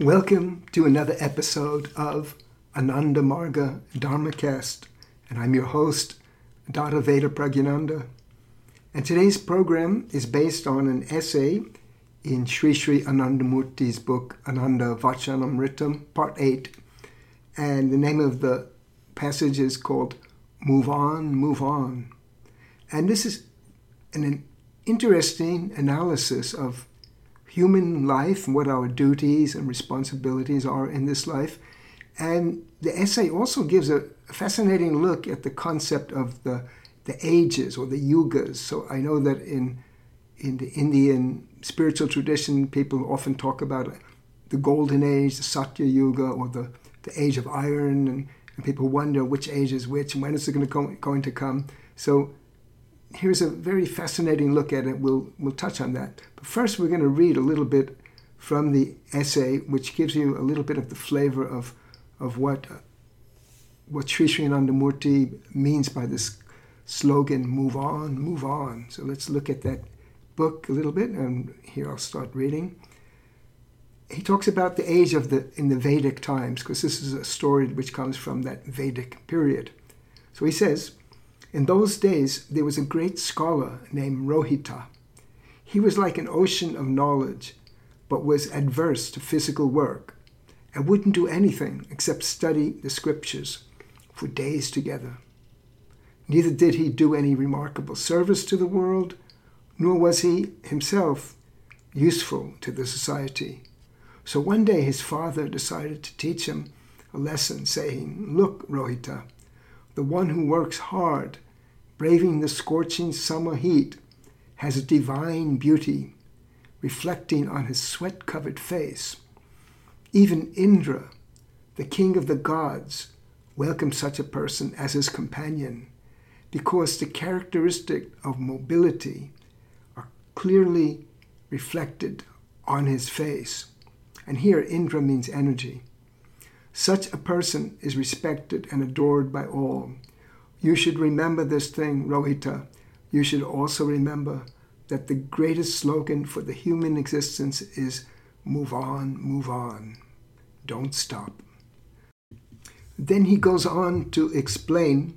Welcome to another episode of Ananda Marga Dharmacast, and I'm your host, Dada Vedaprajinananda. And today's program is based on an essay in Sri Sri Anandamurti's book Ananda Vachanamritam, Part 8. And the name of the passage is called Move On, Move On. And this is an, an interesting analysis of human life what our duties and responsibilities are in this life. And the essay also gives a fascinating look at the concept of the, the ages or the yugas. So I know that in, in the Indian spiritual tradition, people often talk about the golden age, the Satya Yuga, or the, the age of iron, and, and people wonder which age is which and when is it going to, going to come. So here's a very fascinating look at it. We'll, we'll touch on that. But first, we're going to read a little bit from the essay, which gives you a little bit of the flavor of, of what, uh, what Sri Sri Anandamurti means by this slogan, move on, move on. So let's look at that book a little bit, and here I'll start reading. He talks about the age of the in the Vedic times, because this is a story which comes from that Vedic period. So he says, in those days, there was a great scholar named Rohita. He was like an ocean of knowledge, but was adverse to physical work and wouldn't do anything except study the scriptures for days together. Neither did he do any remarkable service to the world, nor was he himself useful to the society. So one day his father decided to teach him a lesson, saying, Look, Rohita, the one who works hard, braving the scorching summer heat, has a divine beauty reflecting on his sweat covered face. Even Indra, the king of the gods, welcomed such a person as his companion because the characteristic of mobility are clearly reflected on his face. And here, Indra means energy. Such a person is respected and adored by all. You should remember this thing, Rohita. You should also remember that the greatest slogan for the human existence is move on, move on. Don't stop. Then he goes on to explain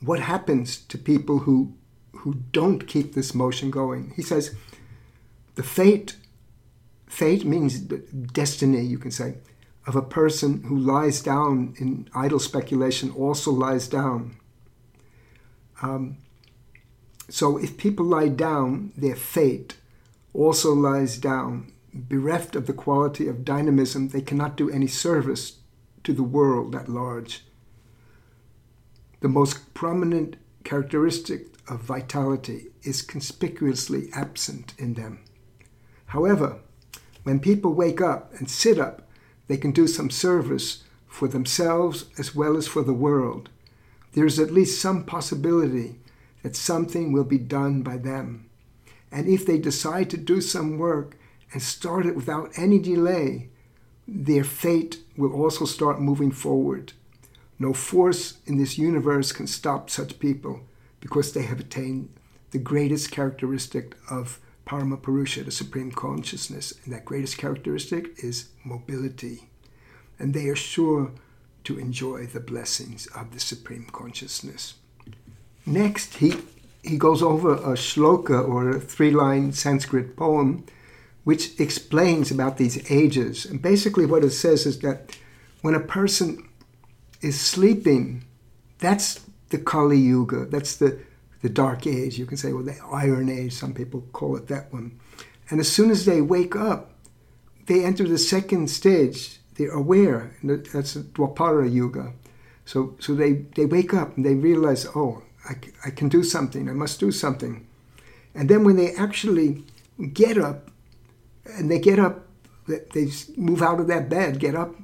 what happens to people who, who don't keep this motion going. He says, the fate, fate means destiny, you can say of a person who lies down in idle speculation also lies down. Um, so if people lie down, their fate also lies down. Bereft of the quality of dynamism, they cannot do any service to the world at large. The most prominent characteristic of vitality is conspicuously absent in them. However, when people wake up and sit up they can do some service for themselves as well as for the world. There's at least some possibility that something will be done by them. And if they decide to do some work and start it without any delay, their fate will also start moving forward. No force in this universe can stop such people because they have attained the greatest characteristic of Paramapurusha, the Supreme Consciousness. And that greatest characteristic is mobility. And they are sure to enjoy the blessings of the Supreme Consciousness. Next, he, he goes over a shloka or a three line Sanskrit poem which explains about these ages. And basically, what it says is that when a person is sleeping, that's the Kali Yuga, that's the the dark age, you can say, well, the iron age, some people call it that one. And as soon as they wake up, they enter the second stage. They're aware. That's the Dwapara Yuga. So, so they, they wake up and they realize, oh, I, I can do something. I must do something. And then when they actually get up, and they get up, they move out of that bed, get up,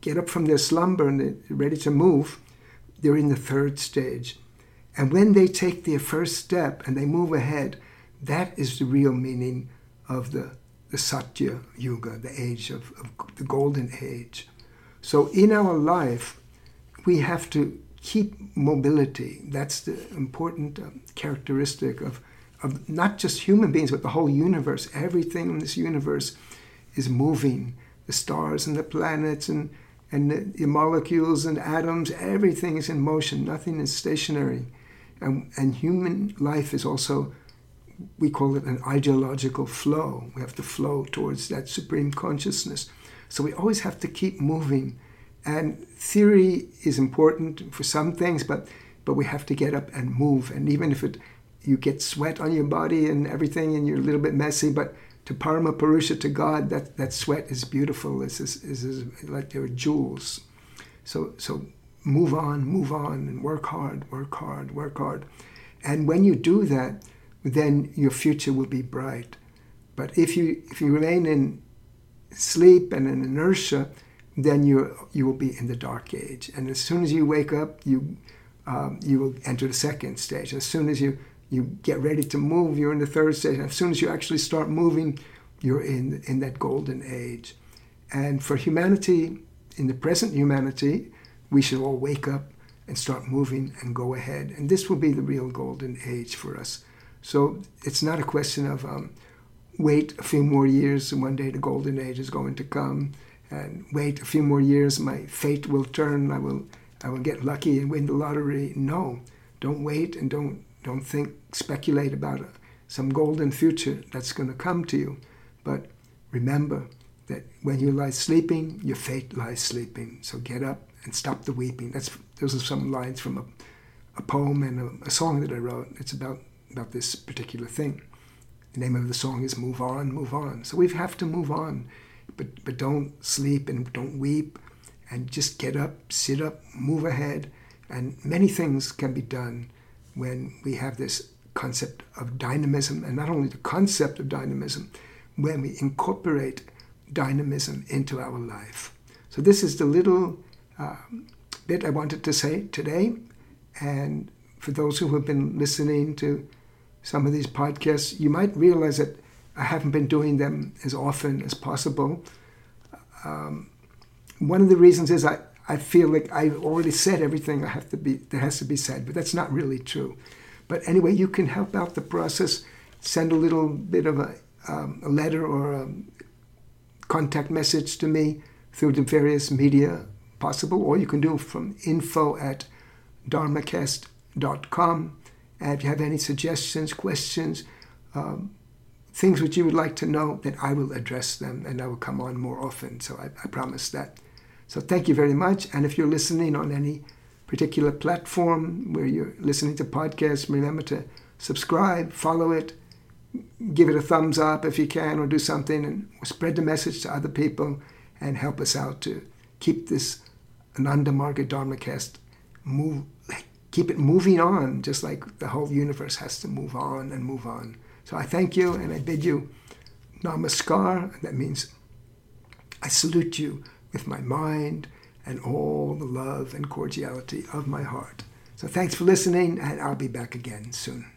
get up from their slumber, and they're ready to move. They're in the third stage. And when they take their first step and they move ahead, that is the real meaning of the, the Satya Yuga, the age of, of the golden age. So in our life, we have to keep mobility. That's the important um, characteristic of, of not just human beings, but the whole universe. Everything in this universe is moving the stars and the planets and, and the, the molecules and atoms, everything is in motion, nothing is stationary. And, and human life is also, we call it an ideological flow. We have to flow towards that supreme consciousness. So we always have to keep moving. And theory is important for some things, but but we have to get up and move. And even if it you get sweat on your body and everything, and you're a little bit messy, but to Parama Purusha, to God, that, that sweat is beautiful. It's, it's, it's like they're jewels. So, so move on, move on, and work hard, work hard, work hard. And when you do that, then your future will be bright. But if you if you remain in sleep and in inertia, then you you will be in the dark age. And as soon as you wake up, you um, you will enter the second stage. As soon as you you get ready to move, you're in the third stage. And as soon as you actually start moving, you're in in that golden age. And for humanity, in the present humanity, we should all wake up and start moving and go ahead. And this will be the real golden age for us. So it's not a question of um, wait a few more years and one day the golden age is going to come and wait a few more years my fate will turn i will i will get lucky and win the lottery no don't wait and don't don't think speculate about it, some golden future that's going to come to you but remember that when you lie sleeping your fate lies sleeping so get up and stop the weeping that's those are some lines from a, a poem and a, a song that i wrote it's about about this particular thing the name of the song is Move On, Move On. So we have to move on, but, but don't sleep and don't weep and just get up, sit up, move ahead. And many things can be done when we have this concept of dynamism, and not only the concept of dynamism, when we incorporate dynamism into our life. So, this is the little bit I wanted to say today. And for those who have been listening to some of these podcasts, you might realize that I haven't been doing them as often as possible. Um, one of the reasons is I, I feel like I've already said everything I have to be that has to be said, but that's not really true. But anyway, you can help out the process. Send a little bit of a, um, a letter or a contact message to me through the various media possible, or you can do from info at dharmacast.com and if you have any suggestions, questions, um, things which you would like to know, then I will address them and I will come on more often. So I, I promise that. So thank you very much. And if you're listening on any particular platform where you're listening to podcasts, remember to subscribe, follow it, give it a thumbs up if you can, or do something and spread the message to other people and help us out to keep this Ananda Marga Dharmacast move keep it moving on, just like the whole universe has to move on and move on. So I thank you and I bid you namaskar. That means I salute you with my mind and all the love and cordiality of my heart. So thanks for listening, and I'll be back again soon.